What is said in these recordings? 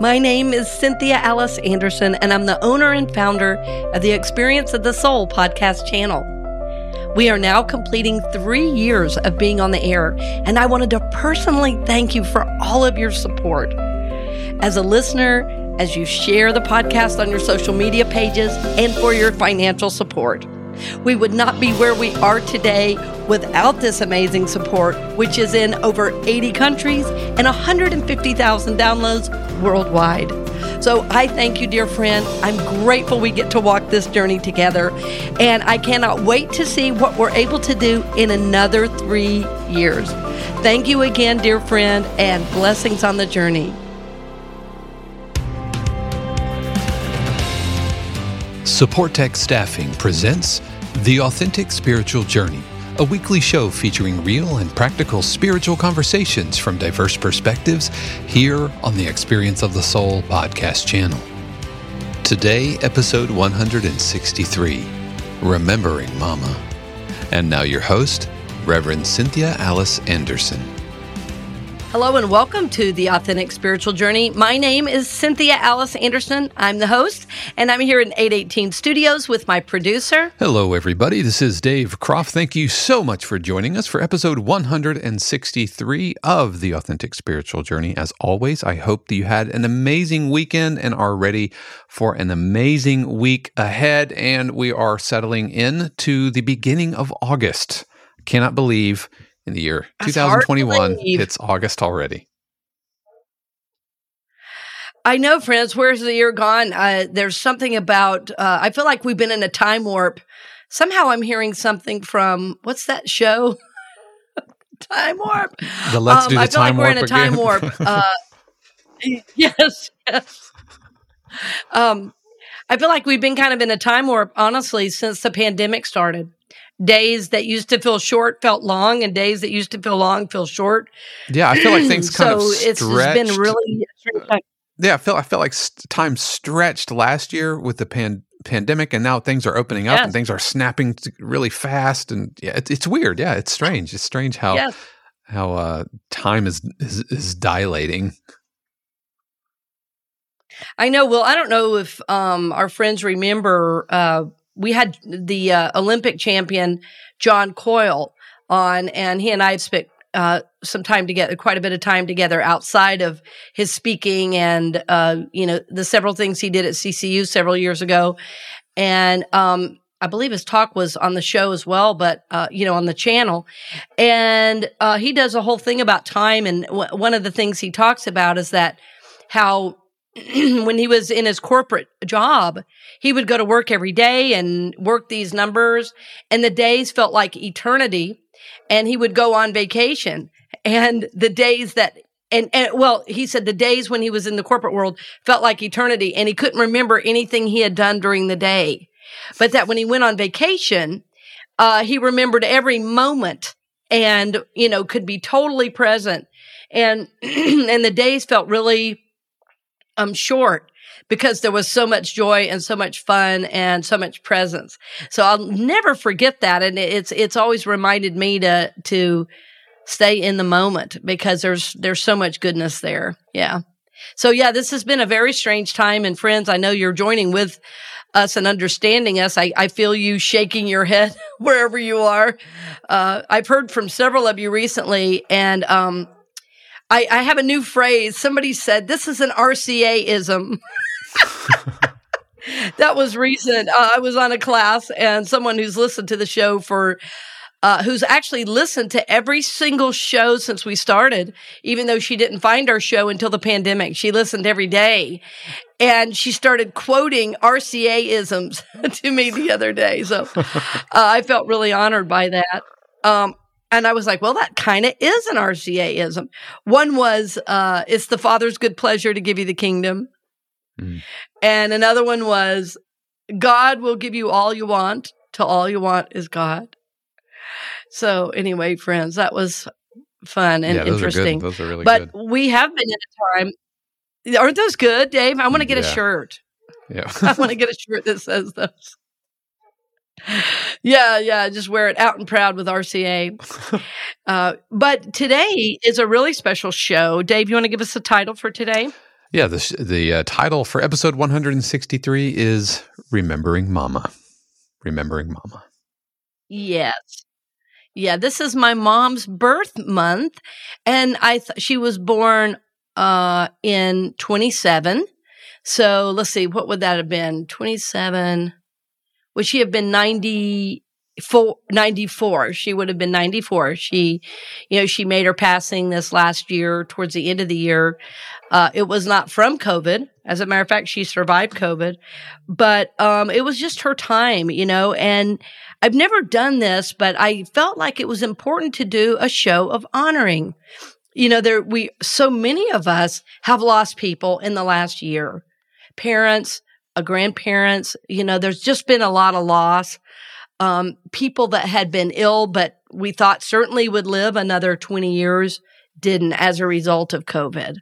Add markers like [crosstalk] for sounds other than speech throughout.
My name is Cynthia Alice Anderson, and I'm the owner and founder of the Experience of the Soul podcast channel. We are now completing three years of being on the air, and I wanted to personally thank you for all of your support. As a listener, as you share the podcast on your social media pages, and for your financial support. We would not be where we are today without this amazing support, which is in over 80 countries and 150,000 downloads worldwide. So I thank you, dear friend. I'm grateful we get to walk this journey together. And I cannot wait to see what we're able to do in another three years. Thank you again, dear friend, and blessings on the journey. Support Tech Staffing presents The Authentic Spiritual Journey, a weekly show featuring real and practical spiritual conversations from diverse perspectives here on the Experience of the Soul podcast channel. Today, episode 163 Remembering Mama. And now, your host, Reverend Cynthia Alice Anderson. Hello and welcome to the Authentic Spiritual Journey. My name is Cynthia Alice Anderson. I'm the host, and I'm here in 818 Studios with my producer. Hello, everybody. This is Dave Kropf. Thank you so much for joining us for episode 163 of the Authentic Spiritual Journey. As always, I hope that you had an amazing weekend and are ready for an amazing week ahead. And we are settling in to the beginning of August. Cannot believe in the year That's 2021. It's August already. I know, friends. Where's the year gone? Uh, there's something about. Uh, I feel like we've been in a time warp. Somehow, I'm hearing something from what's that show? [laughs] time warp. The Let's um, Do the I feel Time like Warp we're in a again. time warp. [laughs] Uh, yes, yes. Um, I feel like we've been kind of in a time warp, honestly, since the pandemic started days that used to feel short felt long and days that used to feel long feel short Yeah, I feel like things [clears throat] kind so of it's stretched. just been really yeah, I felt I felt like time stretched last year with the pan- pandemic, and now things are opening up Yes. and things are snapping really fast, and yeah, it's it's weird. Yeah, it's strange. It's strange how yes. how uh, time is, is is dilating. I know. Well, I don't know if um, our friends remember. Uh, we had the uh, Olympic champion John Coyle on, and he and I had spent uh, some time together, quite a bit of time together outside of his speaking and uh, you know the several things he did at CCU several years ago, and um, I believe his talk was on the show as well, but uh, you know on the channel, and uh, he does a whole thing about time, and w- one of the things he talks about is that how [clears throat] when he was in his corporate job, he would go to work every day and work these numbers, and the days felt like eternity. And he would go on vacation, and the days that and, and well, he said the days when he was in the corporate world felt like eternity, and he couldn't remember anything he had done during the day. But that when he went on vacation, uh, he remembered every moment, and you know could be totally present, and [clears throat] and the days felt really um short because there was so much joy and so much fun and so much presence. So I'll never forget that and it's it's always reminded me to to stay in the moment because there's there's so much goodness there. Yeah. So yeah, this has been a very strange time. And friends, I know you're joining with us and understanding us. I, I feel you shaking your head [laughs] wherever you are. Uh, I've heard from several of you recently, and um, I, I have a new phrase. Somebody said this is an RCA ism. [laughs] that was recent. Uh, I was on a class, and someone who's listened to the show for uh, who's actually listened to every single show since we started, even though she didn't find our show until the pandemic. She listened every day. And she started quoting RCA isms [laughs] to me the other day. So uh, I felt really honored by that. Um, and I was like, well, that kind of is an RCA ism. One was, uh, it's the Father's good pleasure to give you the kingdom. Mm. And another one was, God will give you all you want till all you want is God. So anyway, friends, that was fun and yeah, those interesting. Are those are really but good. we have been in a time. Aren't those good, Dave? I want to get yeah. a shirt. Yeah. [laughs] I want to [laughs] get a shirt that says those. Yeah, yeah, just wear it out and proud with RCA. [laughs] uh, but today is a really special show. Dave, you want to give us a title for today? Yeah, the the uh, title for episode 163 is "Remembering Mama." Remembering Mama. Yes. Yeah, this is my mom's birth month, and I th- she was born uh, in 27. So let's see, what would that have been? 27. Would she have been 94? 94. She would have been 94. She, you know, she made her passing this last year towards the end of the year. Uh, it was not from COVID. As a matter of fact, she survived COVID, but um, it was just her time, you know, and I've never done this, but I felt like it was important to do a show of honoring. You know, there, we, so many of us have lost people in the last year. Parents, uh, grandparents, you know, there's just been a lot of loss. Um, people that had been ill, but we thought certainly would live another 20 years didn't as a result of COVID.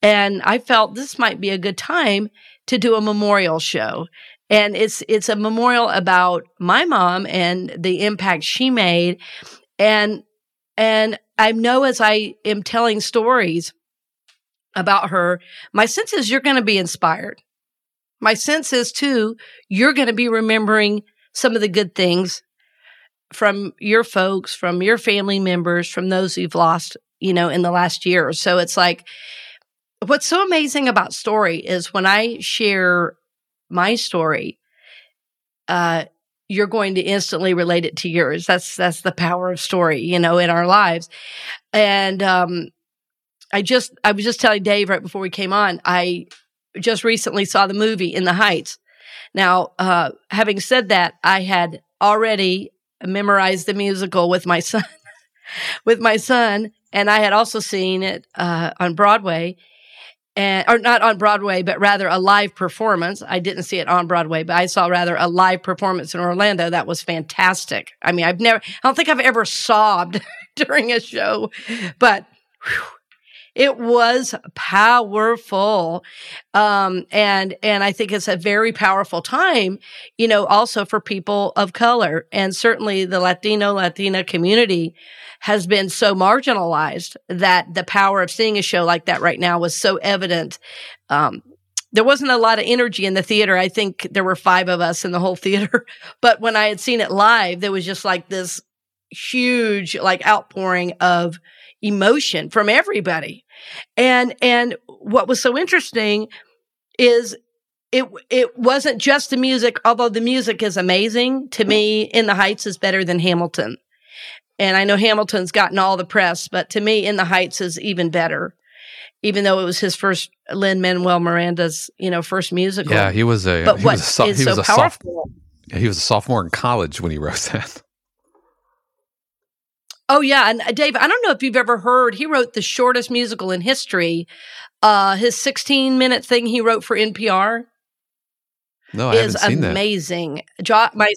And I felt this might be a good time to do a memorial show and it's it's a memorial about my mom and the impact she made and and i know as i am telling stories about her my sense is you're going to be inspired my sense is too you're going to be remembering some of the good things from your folks from your family members from those you've lost you know in the last year so it's like what's so amazing about story is when i share my story, uh, you're going to instantly relate it to yours. That's that's the power of story, you know, in our lives. And um, I just I was just telling Dave right before we came on, I just recently saw the movie In the Heights. Now, uh, having said that, I had already memorized the musical with my [laughs] son, with my son, and I had also seen it uh, on Broadway and or not on Broadway, but rather a live performance. I didn't see it on Broadway, but I saw rather a live performance in Orlando. That was fantastic. I mean, I've never, I don't think I've ever sobbed [laughs] during a show, but whew, it was powerful. Um, and, and I think it's a very powerful time, you know, also for people of color and certainly the Latino, Latina community has been so marginalized that the power of seeing a show like that right now was so evident. Um, there wasn't a lot of energy in the theater. I think there were five of us in the whole [laughs] theater. But when I had seen it live, there was just like this huge, like outpouring of emotion from everybody. And, and what was so interesting is it, it wasn't just the music, although the music is amazing. To me, In the Heights is better than Hamilton. And I know Hamilton's gotten all the press, but to me, In the Heights is even better. Even though it was his first Lin Manuel Miranda's, you know, first musical. Yeah, he was a. But he what was a, so, he was so a powerful? He was a sophomore in college when he wrote [laughs] that. Oh yeah, and uh, Dave, I don't know if you've ever heard. He wrote the shortest musical in history. Uh, his 16 minute thing he wrote for NPR. No, I is haven't seen amazing. Jo- my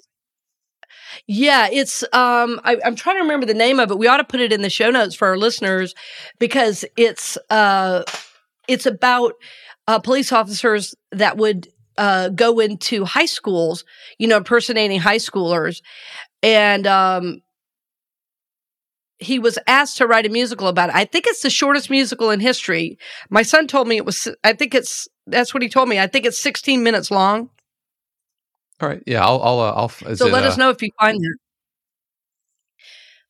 yeah, it's um I, am trying to remember the name of it. We ought to put it in the show notes for our listeners because it's uh it's about uh police officers that would uh go into high schools, you know, impersonating high schoolers. And um he was asked to write a musical about it. I think it's the shortest musical in history. My son told me it was, I think it's, that's what he told me. I think it's 16 minutes long. All right. Yeah. I'll, I'll, uh, I'll so it, let uh, us know if you find that.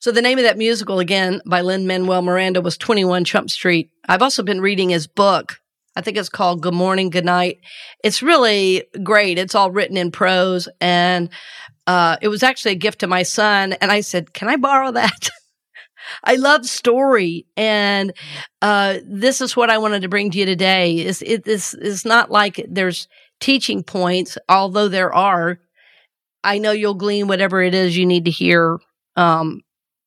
So the name of that musical again by Lin Manuel Miranda was 21 Chump Street. I've also been reading his book. I think it's called Good Morning, Good Night. It's really great. It's all written in prose and uh, it was actually a gift to my son. And I said, can I borrow that? [laughs] I love story. And, uh, this is what I wanted to bring to you today is it, is not like there's teaching points, although there are. I know you'll glean whatever it is you need to hear, um,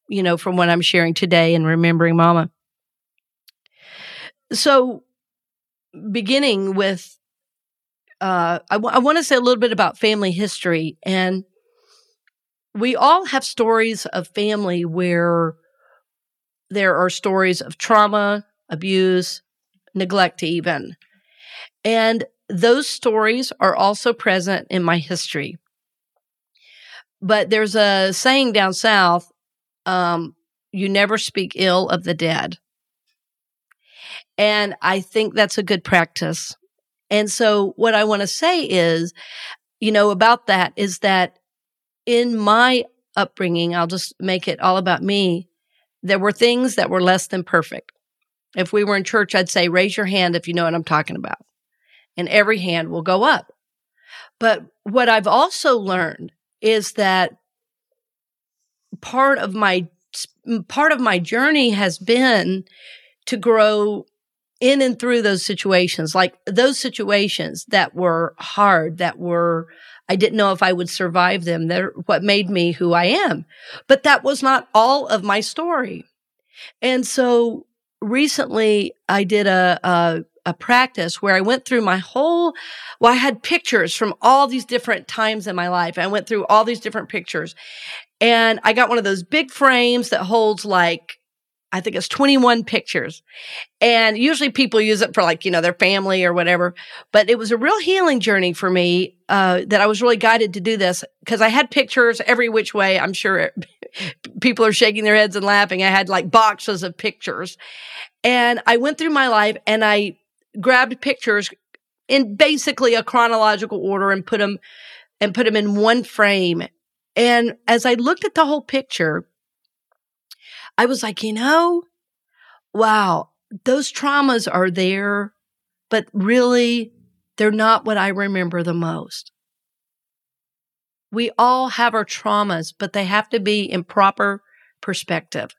you know, from what I'm sharing today and remembering mama. So beginning with, uh, I, w- I want to say a little bit about family history and we all have stories of family where there are stories of trauma, abuse, neglect, even. And those stories are also present in my history. But there's a saying down south um, you never speak ill of the dead. And I think that's a good practice. And so, what I want to say is, you know, about that is that in my upbringing, I'll just make it all about me. There were things that were less than perfect. If we were in church, I'd say, raise your hand if you know what I'm talking about. And every hand will go up. But what I've also learned is that part of my, part of my journey has been to grow in and through those situations, like those situations that were hard, that were I didn't know if I would survive them. They're what made me who I am. But that was not all of my story. And so recently I did a, a, a practice where I went through my whole, well, I had pictures from all these different times in my life. I went through all these different pictures and I got one of those big frames that holds like I think it's 21 pictures. And usually people use it for like, you know, their family or whatever. But it was a real healing journey for me, uh, that I was really guided to do this because I had pictures every which way. I'm sure it, [laughs] people are shaking their heads and laughing. I had like boxes of pictures and I went through my life and I grabbed pictures in basically a chronological order and put them and put them in one frame. And as I looked at the whole picture, I was like, you know, wow, those traumas are there, but really they're not what I remember the most. We all have our traumas, but they have to be in proper perspective.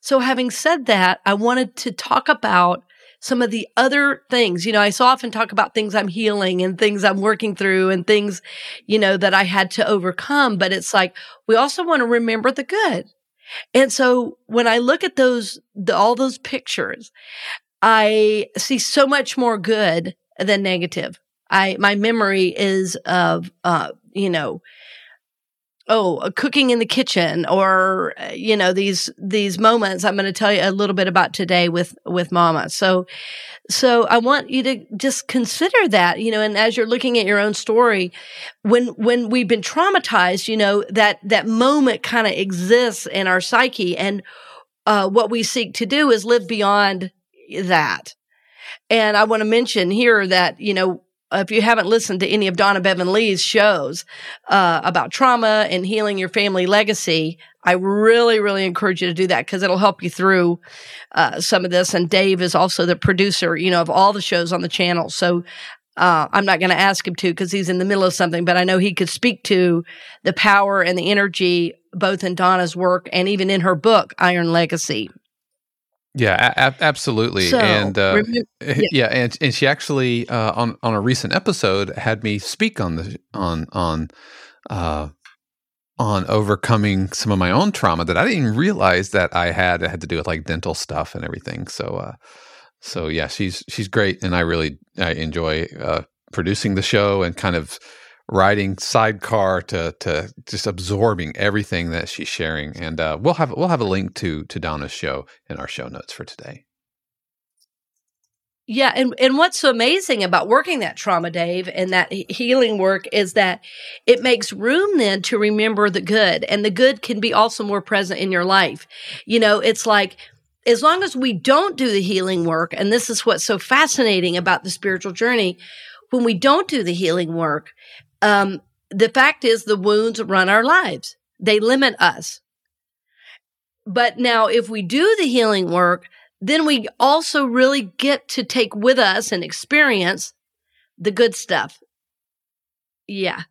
So having said that, I wanted to talk about some of the other things. You know, I so often talk about things I'm healing and things I'm working through and things, you know, that I had to overcome. But it's like, we also want to remember the good. And so when I look at those, the, all those pictures, I see so much more good than negative. I, my memory is of, uh, you know, oh, cooking in the kitchen or, uh, you know, these, these moments I'm going to tell you a little bit about today with, with mama. So, so I want you to just consider that, you know, and as you're looking at your own story, when, when we've been traumatized, you know, that, that moment kind of exists in our psyche. And, uh, what we seek to do is live beyond that. And I want to mention here that, you know, if you haven't listened to any of Donna Bevan Lee's shows uh, about trauma and healing your family legacy, I really, really encourage you to do that because it'll help you through uh, some of this. And Dave is also the producer, you know, of all the shows on the channel. So uh, I'm not going to ask him to because he's in the middle of something, but I know he could speak to the power and the energy both in Donna's work and even in her book, Iron Legacy. Yeah, a- absolutely. So, and uh, remember- yeah. yeah. and and she actually uh, on on a recent episode had me speak on the on on uh, on overcoming some of my own trauma that I didn't realize that I had. It had to do with like dental stuff and everything. So uh, so yeah, she's she's great, and I really I enjoy uh, producing the show and kind of riding sidecar to to just absorbing everything that she's sharing. And uh, we'll have we'll have a link to to Donna's show in our show notes for today. Yeah, and and what's so amazing about working that trauma, Dave, and that healing work is that it makes room then to remember the good, and the good can be also more present in your life. You know, it's like as long as we don't do the healing work, and this is what's so fascinating about the spiritual journey, when we don't do the healing work, um, the fact is the wounds run our lives. They limit us. But now, if we do the healing work, then we also really get to take with us and experience the good stuff. Yeah.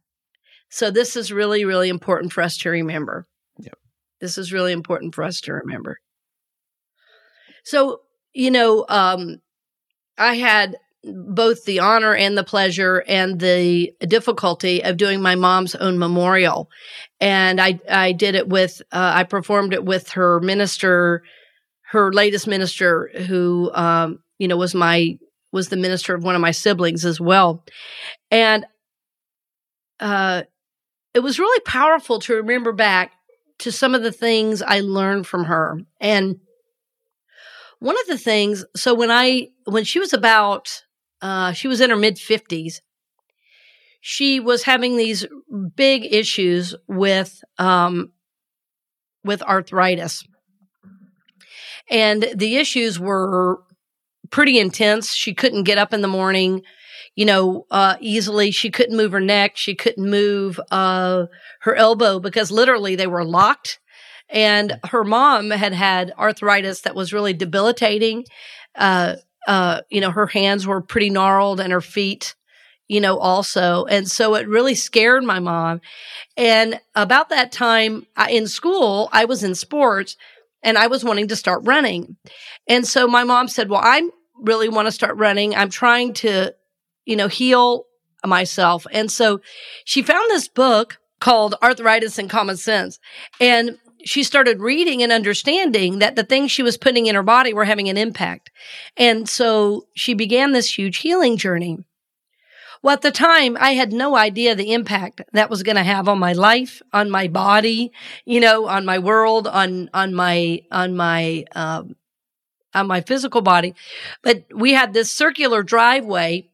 So this is really, really important for us to remember. Yep. This is really important for us to remember. So, you know, um, I had both the honor and the pleasure and the difficulty of doing my mom's own memorial. And I, I did it with, uh, I performed it with her minister, her latest minister who um, you know was my was the minister of one of my siblings as well and uh, it was really powerful to remember back to some of the things i learned from her and one of the things so when i when she was about uh, she was in her mid 50s she was having these big issues with um, with arthritis and the issues were pretty intense. She couldn't get up in the morning, you know, uh, easily. She couldn't move her neck. She couldn't move, uh, her elbow because literally they were locked. And her mom had had arthritis that was really debilitating. Uh, uh, you know, her hands were pretty gnarled and her feet, you know, also. And so it really scared my mom. And about that time in school, I was in sports and I was wanting to start running. And so my mom said, Well, I really want to start running. I'm trying to, you know, heal myself. And so she found this book called Arthritis and Common Sense. And she started reading and understanding that the things she was putting in her body were having an impact. And so she began this huge healing journey. Well, at the time, I had no idea the impact that was going to have on my life, on my body, you know, on my world, on, on my, on my, um, on my physical body. But we had this circular driveway,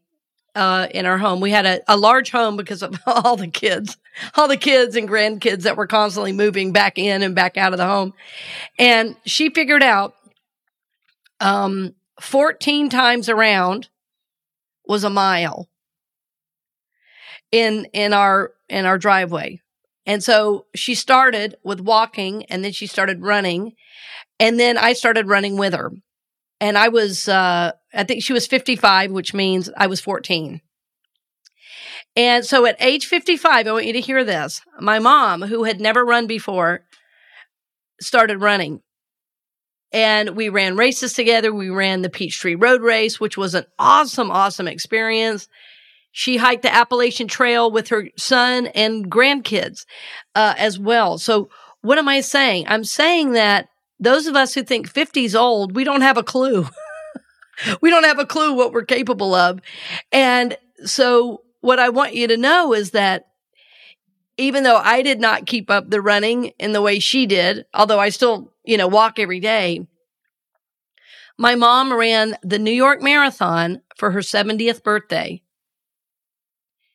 uh, in our home. We had a, a large home because of [laughs] all the kids, all the kids and grandkids that were constantly moving back in and back out of the home. And she figured out, um, 14 times around was a mile in in our in our driveway. And so she started with walking and then she started running. And then I started running with her. And I was uh I think she was 55, which means I was 14. And so at age 55, I want you to hear this. My mom, who had never run before, started running. And we ran races together. We ran the Peachtree Road Race, which was an awesome, awesome experience. She hiked the Appalachian Trail with her son and grandkids uh, as well. So, what am I saying? I'm saying that those of us who think 50 is old, we don't have a clue. [laughs] we don't have a clue what we're capable of. And so, what I want you to know is that even though I did not keep up the running in the way she did, although I still, you know, walk every day, my mom ran the New York Marathon for her 70th birthday.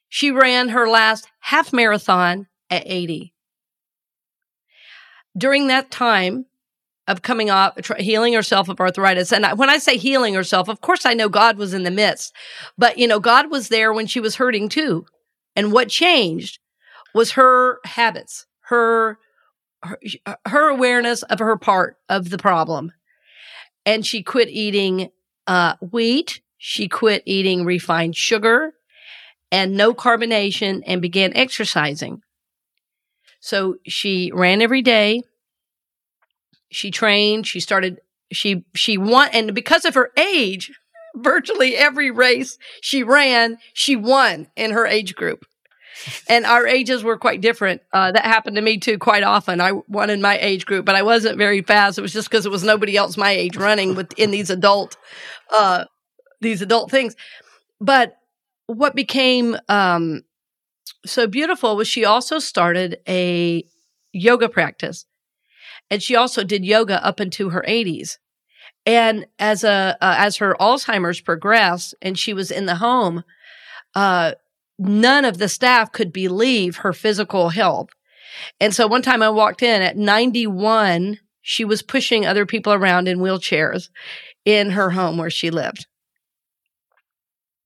She ran her last half marathon at 80. During that time of coming off, healing herself of arthritis, and when I say healing herself, of course I know God was in the midst, but you know, God was there when she was hurting too. And what changed was her habits, her, her, her awareness of her part of the problem. And she quit eating uh, wheat. She quit eating refined sugar and no carbonation and began exercising. So she ran every day. She trained. She started, she, she won. And because of her age, virtually every race she ran, she won in her age group. [laughs] And our ages were quite different. Uh, that happened to me too quite often. I won in my age group, but I wasn't very fast. It was just because it was nobody else my age running within these adult, uh, these adult things. But what became um, so beautiful was she also started a yoga practice. And she also did yoga up into her 80s. And as a uh, as her Alzheimer's progressed and she was in the home, uh, none of the staff could believe her physical health. And so one time I walked in at 91, she was pushing other people around in wheelchairs in her home where she lived.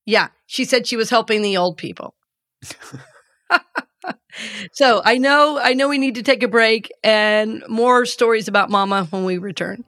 Yeah, she said she was helping the old people. [laughs] so I know I know we need to take a break and more stories about mama when we return.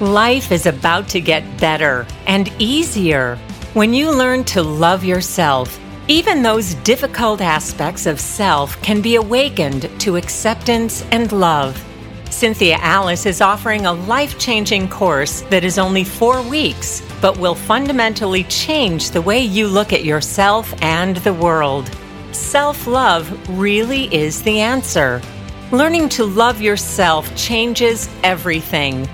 Life is about to get better and easier when you learn to love yourself. Even those difficult aspects of self can be awakened to acceptance and love. Cynthia Alice is offering a life changing course that is only four weeks, but will fundamentally change the way you look at yourself and the world. Self love really is the answer. Learning to love yourself changes everything.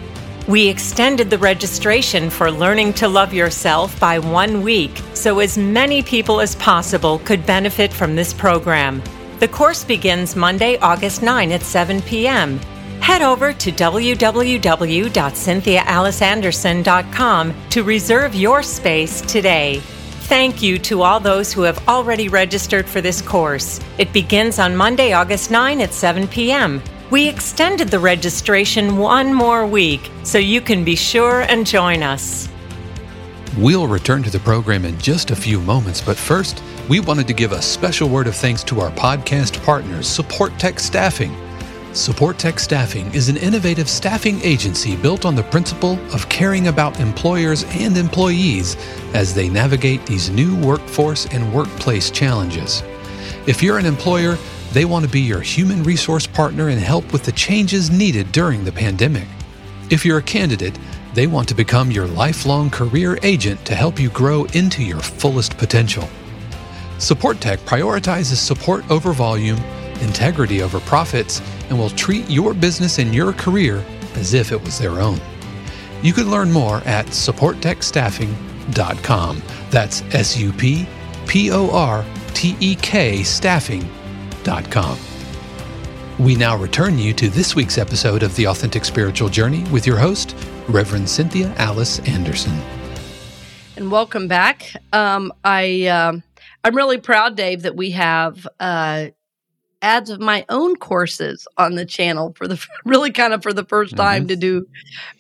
We extended the registration for Learning to Love Yourself by one week so as many people as possible could benefit from this program. The course begins Monday, August 9 at 7 p.m. Head over to www.cynthiaaliceanderson.com to reserve your space today. Thank you to all those who have already registered for this course. It begins on Monday, August 9 at 7 p.m. We extended the registration one more week so you can be sure and join us. We'll return to the program in just a few moments, but first, we wanted to give a special word of thanks to our podcast partners, Support Tech Staffing. Support Tech Staffing is an innovative staffing agency built on the principle of caring about employers and employees as they navigate these new workforce and workplace challenges. If you're an employer, they want to be your human resource partner and help with the changes needed during the pandemic. If you're a candidate, they want to become your lifelong career agent to help you grow into your fullest potential. Support Tech prioritizes support over volume, integrity over profits, and will treat your business and your career as if it was their own. You can learn more at supporttechstaffing.com. That's S U P P O R T E K staffing.com. We now return you to this week's episode of The Authentic Spiritual Journey with your host, Reverend Cynthia Alice Anderson. And welcome back. Um, I uh, I'm really proud, Dave, that we have uh, ads of my own courses on the channel for the [laughs] really kind of for the 1st time mm-hmm. to do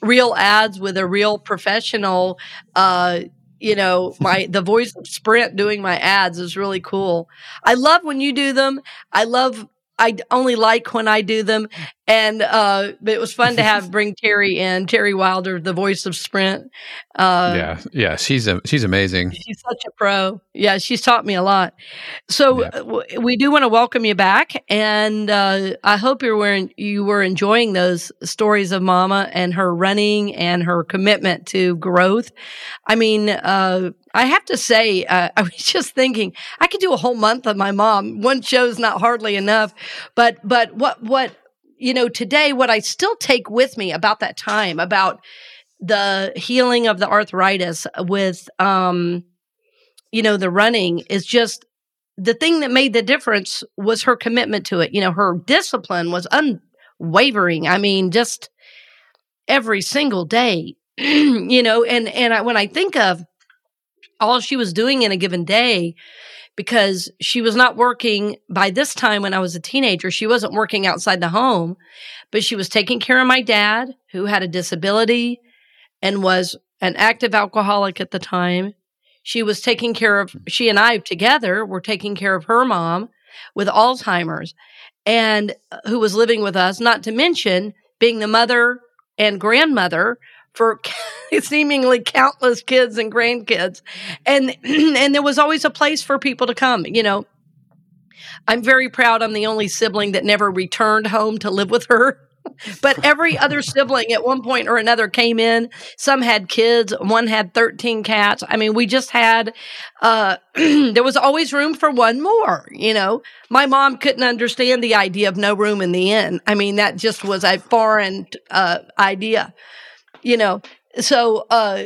real ads with a real professional uh, you know, [laughs] my the voice of Sprint doing my ads is really cool. I love when you do them. I love I only like when I do them. And uh, it was fun to have [laughs] bring Terry in, Terry Wilder, the voice of Sprint. Uh, yeah, yeah, she's a, she's amazing. She's such a pro. Yeah, she's taught me a lot. So yeah. w- we do want to welcome you back, and uh, I hope you were you were enjoying those stories of Mama and her running and her commitment to growth. I mean, uh, I have to say, uh, [laughs] I was just thinking I could do a whole month of my mom. One show's not hardly enough, but but what what you know, today, what I still take with me about that time, about the healing of the arthritis with, um, you know, the running is just the thing that made the difference was her commitment to it. You know, her discipline was unwavering. I mean, just every single day, [clears throat] you know, and, and I, when I think of all she was doing in a given day, because she was not working by this time when I was a teenager. She wasn't working outside the home, but she was taking care of my dad who had a disability and was an active alcoholic at the time. She was taking care of, she and I together were taking care of her mom with Alzheimer's and uh, who was living with us, not to mention being the mother and grandmother for [laughs] seemingly countless kids and grandkids. And, [clears throat] and there was always a place for people to come, you know. I'm very proud I'm the only sibling that never returned home to live with her. [laughs] but every other sibling at one point or another came in. Some had kids. One had 13 cats. I mean, we just had, uh, [clears throat] there was always room for one more, you know. My mom couldn't understand the idea of no room in the inn. I mean, that just was a foreign, uh, idea you know, so, uh,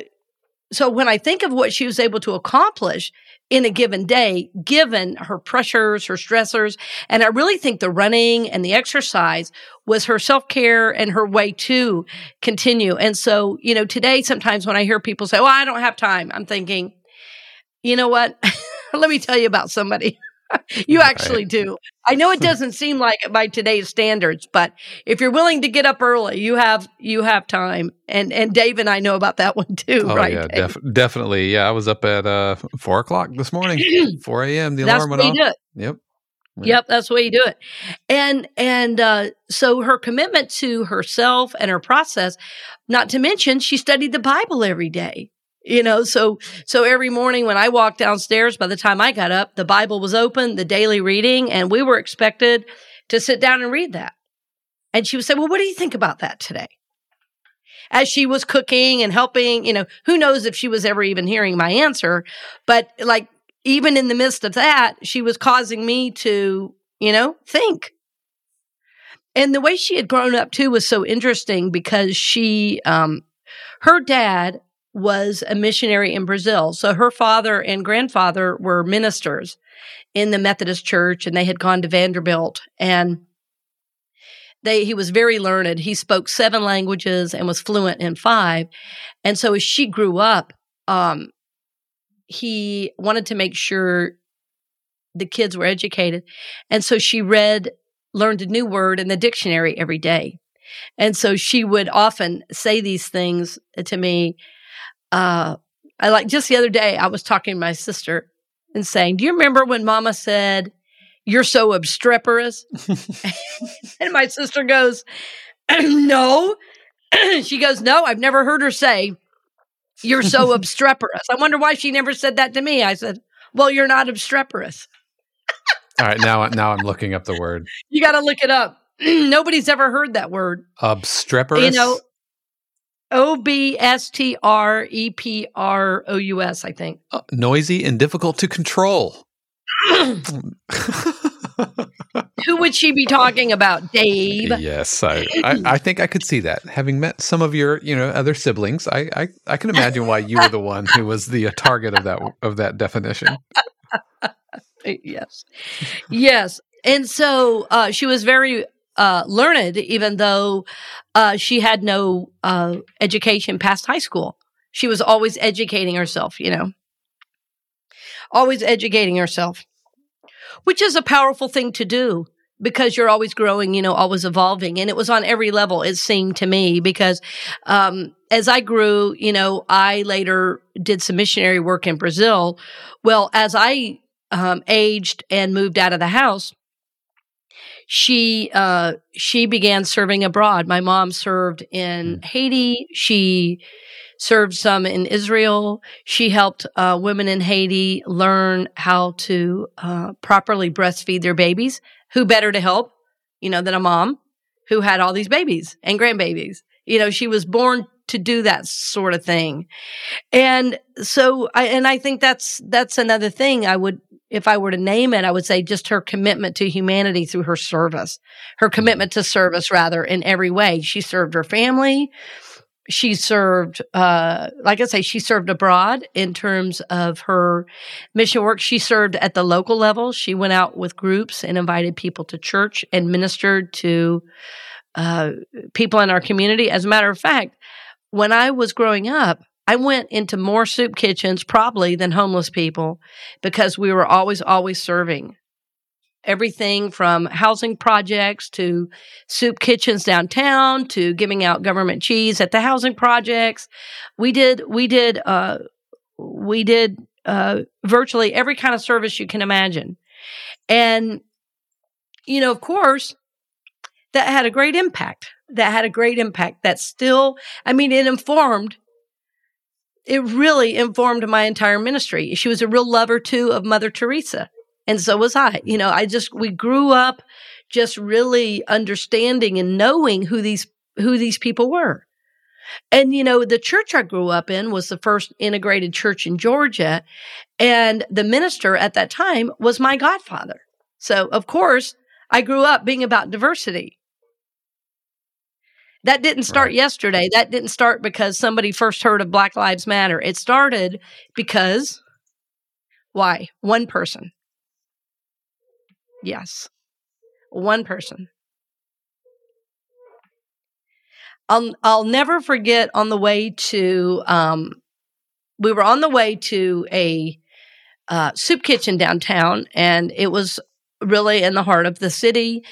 so when I think of what she was able to accomplish, in a given day, given her pressures, her stressors. And I really think the running and the exercise was her self care and her way to continue. And so, you know, today, sometimes when I hear people say, well, I don't have time, I'm thinking, you know what? [laughs] Let me tell you about somebody. You actually do. I know it doesn't seem like it by today's standards, but if you're willing to get up early, you have you have time. And and Dave and I know about that one too, oh, right? Yeah, def- definitely. Yeah, I was up at uh, four o'clock this morning, [clears throat] four a.m. The alarm went off. Yep. Yep, that's the way you do it. And and uh, so her commitment to herself and her process, not to mention she studied the Bible every day you know so so every morning when i walked downstairs by the time i got up the bible was open the daily reading and we were expected to sit down and read that. And she would say well what do you think about that today? As she was cooking and helping you know who knows if she was ever even hearing my answer but like even in the midst of that she was causing me to you know think. And the way she had grown up too was so interesting because she um her dad was a missionary in Brazil. So her father and grandfather were ministers in the Methodist church and they had gone to Vanderbilt and they he was very learned. He spoke seven languages and was fluent in five. And so as she grew up, um, he wanted to make sure the kids were educated. And so she read, learned a new word in the dictionary every day. And so she would often say these things to me uh, I like just the other day, I was talking to my sister and saying, Do you remember when mama said, You're so obstreperous? [laughs] [laughs] and my sister goes, [clears throat] No. [clears throat] she goes, No, I've never heard her say, You're so [laughs] obstreperous. I wonder why she never said that to me. I said, Well, you're not obstreperous. All right, now now I'm looking up the word. You got to look it up. [clears throat] Nobody's ever heard that word. Obstreperous. You know, O B S T R E P R O U S, I think. Uh, noisy and difficult to control. [clears throat] Who would she be talking about, Dave? Yes, I, I, I, think I could see that. Having met some of your, you know, other siblings, I, I, I can imagine why you were the one who was the uh, target of that of that definition. [laughs] yes, yes, and so uh, she was very uh, learned, even though uh, she had no uh, education past high school. She was always educating herself, you know, always educating herself, which is a powerful thing to do because you're always growing, you know, always evolving. And it was on every level, it seemed to me, because um, as I grew, you know, I later did some missionary work in Brazil. Well, as I um, aged and moved out of the house, she uh, she began serving abroad. My mom served in mm. Haiti. She served some in Israel. She helped uh, women in Haiti learn how to uh, properly breastfeed their babies. Who better to help, you know, than a mom who had all these babies and grandbabies? You know, she was born to do that sort of thing. And so I, and I think that's, that's another thing I would if I were to name it, I would say just her commitment to humanity through her service, her mm-hmm. commitment to service rather in every way. She served her family. She served, uh, like I say, she served abroad in terms of her mission work. She served at the local level. She went out with groups and invited people to church and ministered to uh, people in our community. As a matter of fact, when I was growing up, I went into more soup kitchens probably than homeless people because we were always, always serving everything from housing projects to soup kitchens downtown to giving out government cheese at the housing projects. We did, we did, uh, we did, uh, virtually every kind of service you can imagine. And, you know, of course, that had a great impact. That had a great impact. That still, I mean, it informed it really informed my entire ministry. She was a real lover too of Mother Teresa. And so was I. You know, I just, we grew up just really understanding and knowing who these, who these people were. And, you know, the church I grew up in was the first integrated church in Georgia. And the minister at that time was my godfather. So, of course, I grew up being about diversity. That didn't start right. yesterday. That didn't start because somebody first heard of Black Lives Matter. It started because Why? One person. Yes. One person. I'll I'll never forget on the way to um we were on the way to a uh, soup kitchen downtown and it was really in the heart of the city.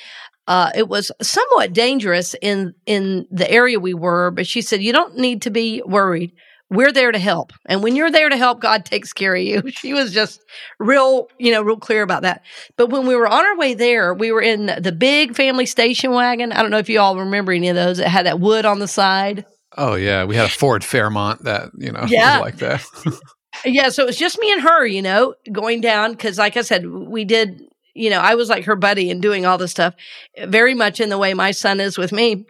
Uh, it was somewhat dangerous in in the area we were, but she said you don't need to be worried we're there to help. And when you're there to help, God takes care of you. [laughs] She was just real, you know, real clear about that. But when we were on our way there, we were in the big family station wagon. I don't know if you all remember any of those. It had that wood on the side. Oh yeah, we had a Ford Fairmont that you know [laughs] yeah. like that. [laughs] yeah, so it was just me and her, you know, going down because, like I said, we did. You know, I was like her buddy and doing all this stuff, very much in the way my son is with me.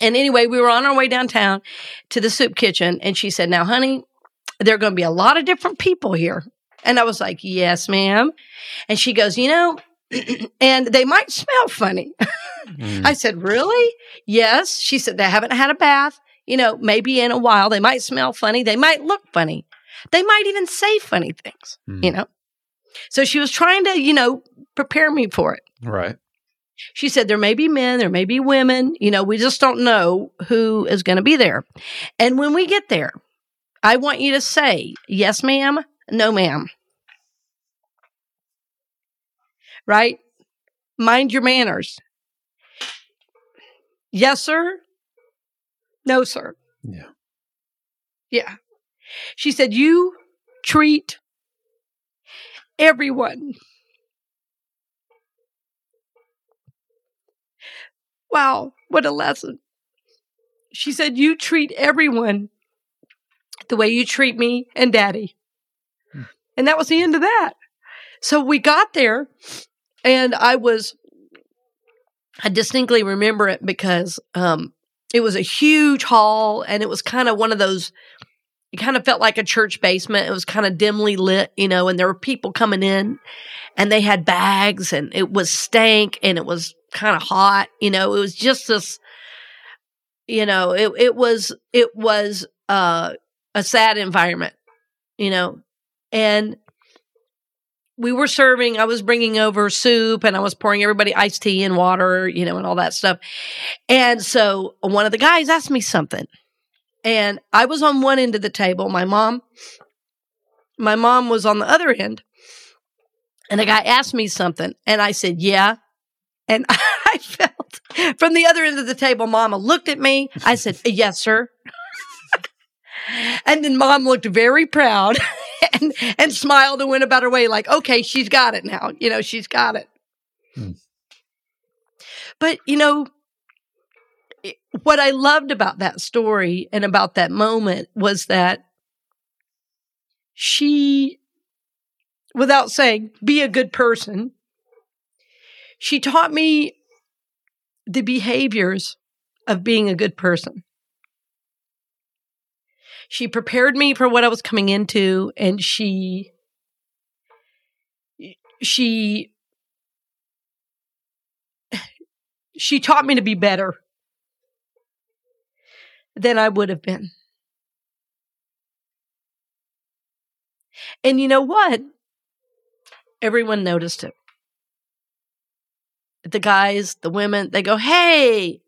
And anyway, we were on our way downtown to the soup kitchen, and she said, Now, honey, there are going to be a lot of different people here. And I was like, Yes, ma'am. And she goes, You know, [clears throat] and they might smell funny. mm. I said, Really? Yes. She said, They haven't had a bath. You know, maybe in a while. They might smell funny. They might look funny. They might even say funny things, mm. you know? So she was trying to, you know, prepare me for it. Right. She said, there may be men, there may be women, you know, we just don't know who is going to be there. And when we get there, I want you to say, yes, ma'am, no, ma'am. Right? Mind your manners. Yes, sir. No, sir. Yeah. Yeah. She said, you treat everyone Wow, what a lesson. She said, You treat everyone the way you treat me and daddy. Hmm. And that was the end of that. So we got there and I was, I distinctly remember it because um, it was a huge hall and it was kind of one of those, it kind of felt like a church basement. It was kind of dimly lit, you know, and there were people coming in and they had bags and it was stank and it was kind of hot. You know, it was just this, you know, it, it was, it was, uh, a sad environment, you know, and we were serving, I was bringing over soup and I was pouring everybody iced tea and water, you know, and all that stuff. And so one of the guys asked me something and I was on one end of the table. My mom, my mom was on the other end. And the guy asked me something and I said, yeah. And [laughs] I felt from the other end of the table, mama looked at me. I said, yes, sir. and then mom looked very proud [laughs] and, and smiled and went about her way like, okay, she's got it now. You know, she's got it. Hmm. But, you know, what I loved about that story and about that moment was that she, without saying, be a good person, she taught me the behaviors of being a good person. She prepared me for what I was coming into and she she [sighs] she taught me to be better than I would have been. And you know what? Everyone noticed it the guys, the women, they go, Hey,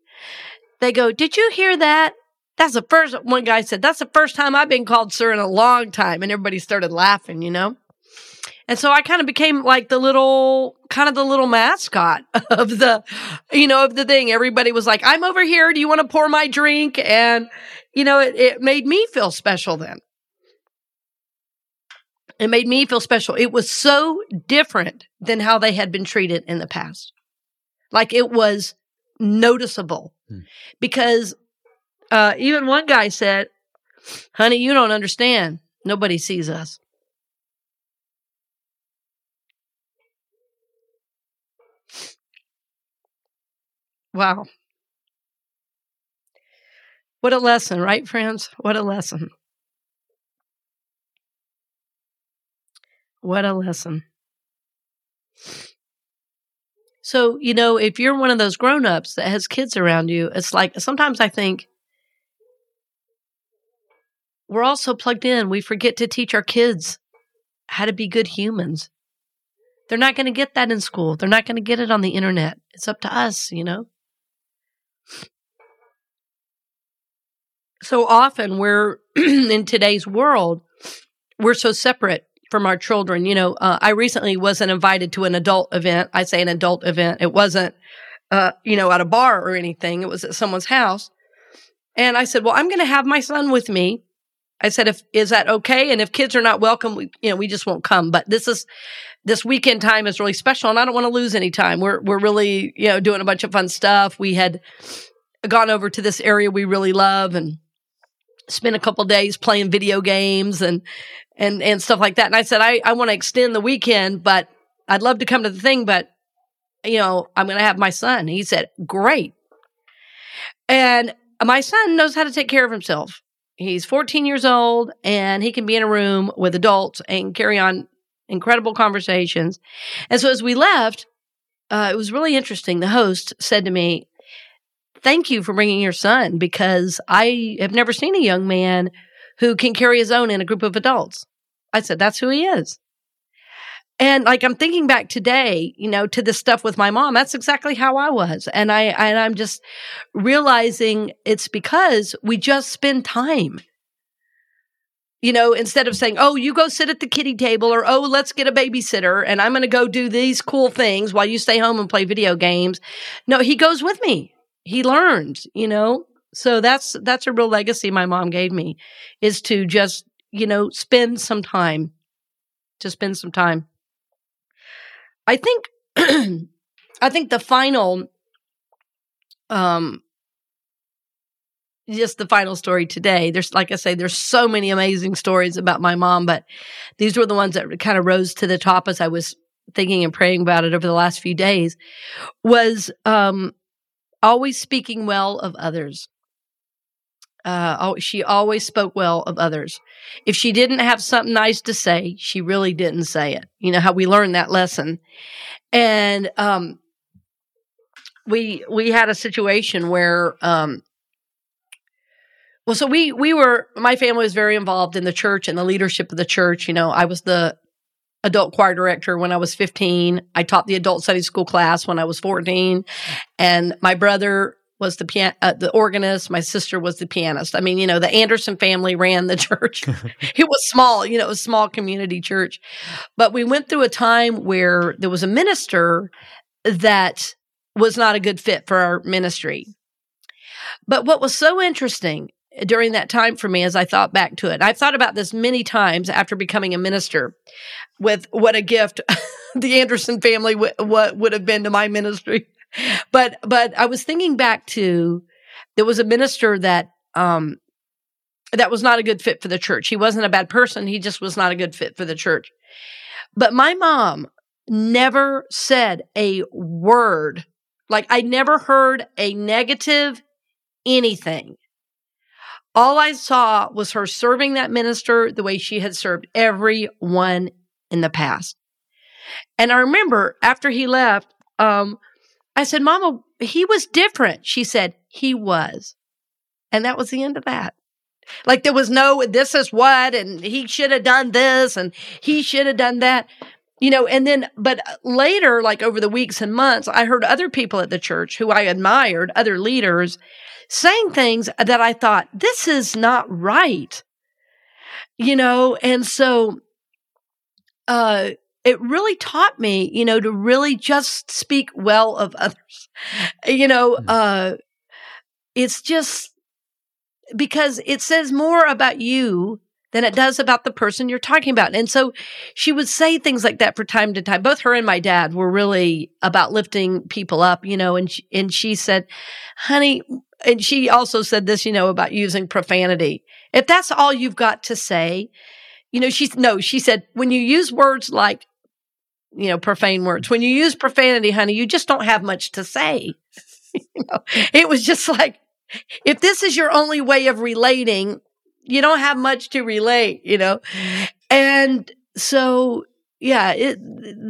they go, Did you hear that? That's the first, one guy said, That's the first time I've been called sir in a long time. And everybody started laughing, you know? And so I kind of became like the little, kind of the little mascot [laughs] of the, you know, of the thing. Everybody was like, I'm over here. Do you want to pour my drink? And, you know, it, it made me feel special then. It made me feel special. It was so different than how they had been treated in the past. Like it was noticeable hmm. because uh, even one guy said, honey, you don't understand. Nobody sees us. Wow. What a lesson, right, friends? What a lesson. What a lesson. So, you know, if you're one of those grown-ups that has kids around you, it's like sometimes I think we're all so plugged in, we forget to teach our kids how to be good humans. They're not going to get that in school. They're not going to get it on the internet. It's up to us, you know? So often we're [clears throat] in today's world, we're so separate from our children. You know, uh, I recently wasn't invited to an adult event. I say an adult event. It wasn't, uh, you know, at a bar or anything. It was at someone's house. And I said, well, I'm going to have my son with me. I said, if, is that okay? And if kids are not welcome, we, you know, we just won't come. But this is, this weekend time is really special and I don't want to lose any time. We're, we're really, you know, doing a bunch of fun stuff. We had gone over to this area we really love and spent a couple days playing video games and, and, and stuff like that. And I said, I, I want to extend the weekend, but I'd love to come to the thing, but you know, I'm going to have my son. He said, great. And my son knows how to take care of himself. He's 14 years old and he can be in a room with adults and carry on incredible conversations. And so as we left, uh, it was really interesting. The host said to me, Thank you for bringing your son because I have never seen a young man who can carry his own in a group of adults. I said, That's who he is. And like I'm thinking back today, you know, to this stuff with my mom. That's exactly how I was. And I and I'm just realizing it's because we just spend time. You know, instead of saying, "Oh, you go sit at the kitty table," or "Oh, let's get a babysitter," and I'm going to go do these cool things while you stay home and play video games. No, he goes with me. He learns. You know, so that's that's a real legacy my mom gave me, is to just you know spend some time, to spend some time. I think [clears throat] I think the final um just the final story today. There's like I say there's so many amazing stories about my mom, but these were the ones that kind of rose to the top as I was thinking and praying about it over the last few days was um always speaking well of others. Uh, she always spoke well of others. If she didn't have something nice to say, she really didn't say it. You know how we learned that lesson. And, um, we, we had a situation where, um, well, so we, we were, my family was very involved in the church and the leadership of the church. You know, I was the adult choir director when I was 15. I taught the adult Sunday school class when I was 14. And my brother was the pian- uh, the organist. My sister was the pianist. I mean, you know, the Anderson family ran the [laughs] church. [laughs] it was small, you know, it was a small community church. But we went through a time where there was a minister that was not a good fit for our ministry. But what was so interesting during that time for me as I thought back to it, I've thought about this many times after becoming a minister with what a gift [laughs] the Anderson family w- what would have been to my ministry [laughs] but but I was thinking back to there was a minister that um that was not a good fit for the church. He wasn't a bad person, he just was not a good fit for the church. But my mom never said a word. Like I never heard a negative anything. All I saw was her serving that minister the way she had served everyone in the past. And I remember after he left, um, I said, Mama, he was different. She said, he was. And that was the end of that. Like there was no, this is what, and he should have done this, and he should have done that. You know, and then, but later, like over the weeks and months, I heard other people at the church who I admired, other leaders, saying things that I thought, this is not right. You know, and so, uh, it really taught me, you know, to really just speak well of others. You know, mm. uh, it's just because it says more about you than it does about the person you're talking about. And so she would say things like that for time to time. Both her and my dad were really about lifting people up, you know, and she, and she said, honey, and she also said this, you know, about using profanity. If that's all you've got to say, you know, she's no, she said, when you use words like you know, profane words. When you use profanity, honey, you just don't have much to say. [laughs] you know, it was just like, if this is your only way of relating, you don't have much to relate, you know? And so, yeah, it,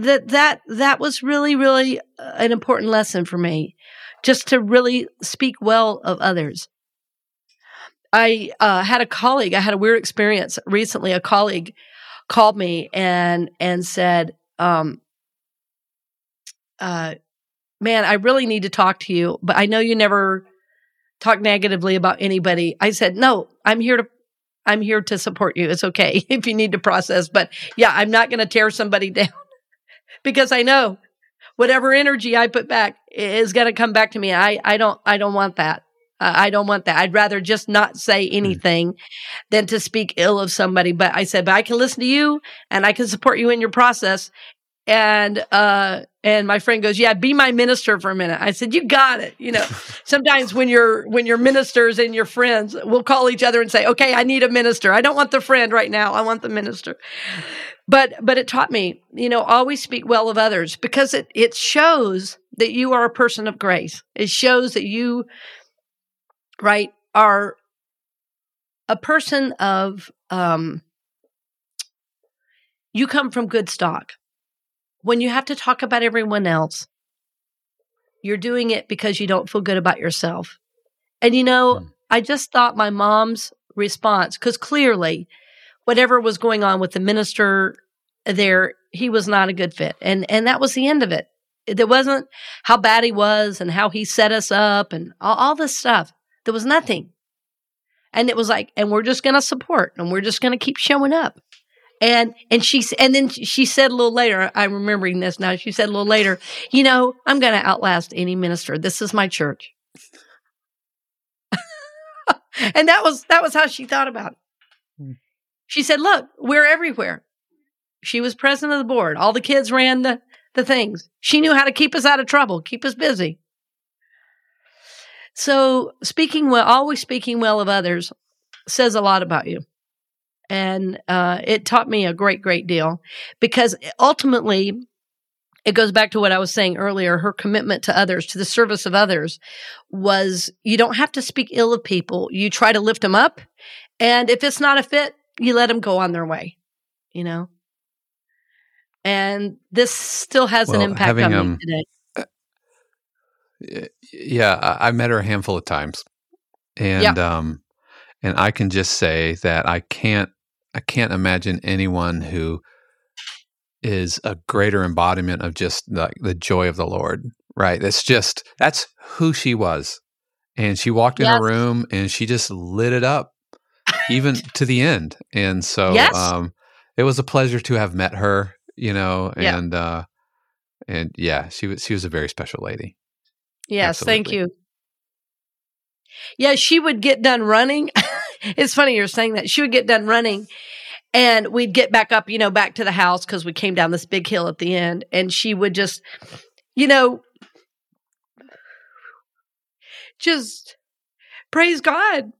that, that, that was really, really uh, an important lesson for me, just to really speak well of others. I uh, had a colleague, I had a weird experience recently. A colleague called me and and said, um, uh, "Man, I really need to talk to you, but I know you never talk negatively about anybody." I said, "No, I'm here to." I'm here to support you. It's okay [laughs] if you need to process, but yeah, I'm not going to tear somebody [laughs] down because I know whatever energy I put back is going to come back to me. I, I don't, I don't want that. I don't want that. I'd rather just not say hmm. anything than to speak ill of somebody. But I said, but I can listen to you and I can support you in your process. And, uh, and my friend goes, yeah, be my minister for a minute. I said, you got it. You know, [laughs] sometimes when you're, when you're ministers and your friends, we'll call each other and say, okay, I need a minister. I don't want the friend right now. I want the minister. But, but it taught me, you know, always speak well of others because it, it shows that you are a person of grace. It shows that you, right, are a person of, um, you come from good stock. When you have to talk about everyone else, you're doing it because you don't feel good about yourself. And you know, mm. I just thought my mom's response, because clearly, whatever was going on with the minister there, he was not a good fit. And and that was the end of it. There wasn't how bad he was and how he set us up and all, all this stuff. There was nothing. And it was like, and we're just going to support and we're just going to keep showing up. And, and she, and then she said a little later, I'm remembering this now. She said a little later, you know, I'm going to outlast any minister. This is my church. [laughs] and that was, that was how she thought about it. Hmm. She said, look, we're everywhere. She was president of the board. All the kids ran the, the things. She knew how to keep us out of trouble, keep us busy. So speaking well, always speaking well of others says a lot about you. And uh, it taught me a great, great deal because ultimately it goes back to what I was saying earlier. Her commitment to others, to the service of others, was you don't have to speak ill of people. You try to lift them up. And if it's not a fit, you let them go on their way, you know? And this still has well, an impact on me um, today yeah, I, met her a handful of times, and yep. um, and I can just say that I can't I can't imagine anyone who is a greater embodiment of just the, the joy of the Lord. Right? That's just that's who she was, and she walked in a room and she just lit it up, even [laughs] to the end. And so, yes. um, it was a pleasure to have met her. You know, and yep. uh, and yeah, she was she was a very special lady. Yes, Absolutely. thank you. Yeah, she would get done running. [laughs] it's funny you're saying that. She would get done running and we'd get back up, you know, back to the house because we came down this big hill at the end. And she would just, you know, just praise God.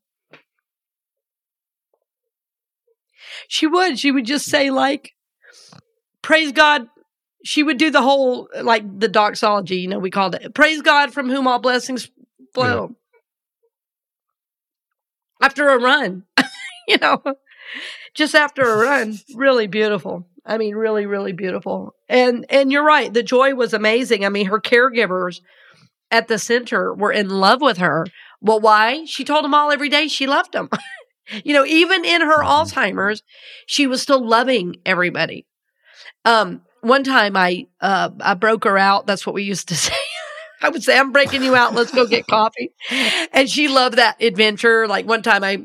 She would. She would just say, like, praise God she would do the whole like the doxology, you know, we called it praise God from whom all blessings flow. Yeah. After a run, [laughs] you know, just after a run, really beautiful. I mean, really, really beautiful. And and you're right, the joy was amazing. I mean, her caregivers at the center were in love with her. Well, why? She told them all every day she loved them. [laughs] you know, even in her mm-hmm. Alzheimer's, she was still loving everybody. Um, one time I uh, I broke her out. That's what we used to [laughs] say. I would say, I'm breaking you out. Let's go get coffee. [laughs] And she loved that adventure. Like one time I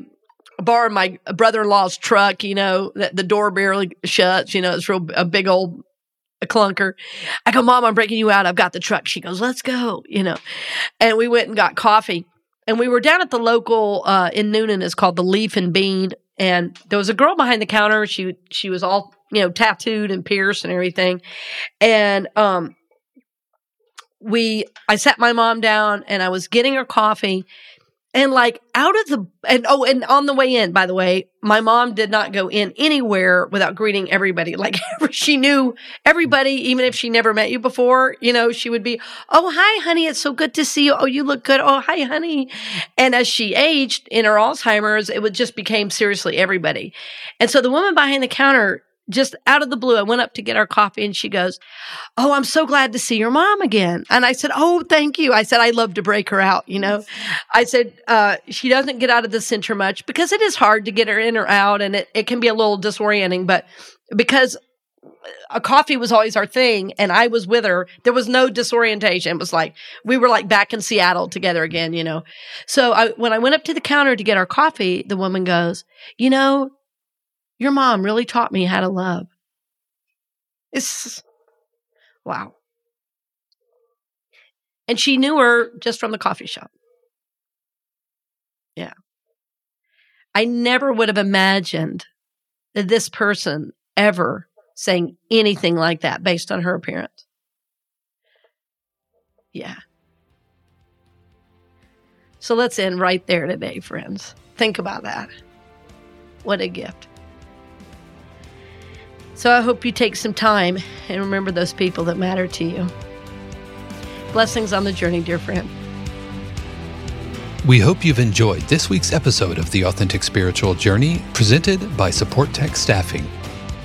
borrowed my brother-in-law's truck, you know, that the door barely shuts, you know, it's real, a big old clunker. I go, mom, I'm breaking you out. I've got the truck. She goes, let's go, you know, and we went and got coffee and we were down at the local, uh, in Newnan. It's called the Leaf and Bean. And there was a girl behind the counter. She, she was all you know, tattooed and pierced and everything. And um we I sat my mom down and I was getting her coffee and like out of the and oh and on the way in by the way my mom did not go in anywhere without greeting everybody. [laughs] Like she knew everybody even if she never met you before you know she would be oh hi honey. It's so good to see you. Oh you look good. Oh hi honey. And as she aged in her alzheimer's it would just became seriously everybody. And so the woman behind the counter just out of the blue, I went up to get our coffee and she goes, Oh, I'm so glad to see your mom again. And I said, Oh, thank you. I said, I love to break her out. You know, I said, uh, she doesn't get out of the center much because it is hard to get her in or out and it, it can be a little disorienting, but because a coffee was always our thing and I was with her. There was no disorientation. It was like we were like back in Seattle together again, you know. So I, when I went up to the counter to get our coffee, the woman goes, "You know, your mom really taught me how to love." It's wow. And she knew her just from the coffee shop. Yeah. I never would have imagined that this person ever saying anything like that based on her appearance. Yeah. So let's end right there today, friends. Think about that. What a gift. So I hope you take some time and remember those people that matter to you. Blessings on the journey, dear friend. We hope you've enjoyed this week's episode of The Authentic Spiritual Journey presented by Support Tech Staffing.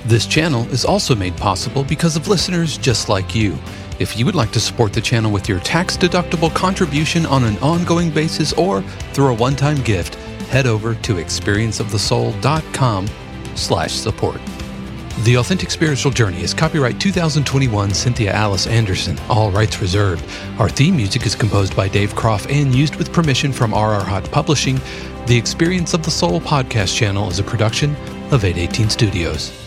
This channel is also made possible because of listeners just like you. If you would like to support the channel with your tax-deductible contribution on an ongoing basis or through a one-time gift, head over to experienceofthesoul.com slash support. The Authentic Spiritual Journey is copyright 2021 Cynthia Alice Anderson, all rights reserved. Our theme music is composed by Dave Kropf and used with permission from RR Hot Publishing. The Experience of the Soul podcast channel is a production of 818 Studios.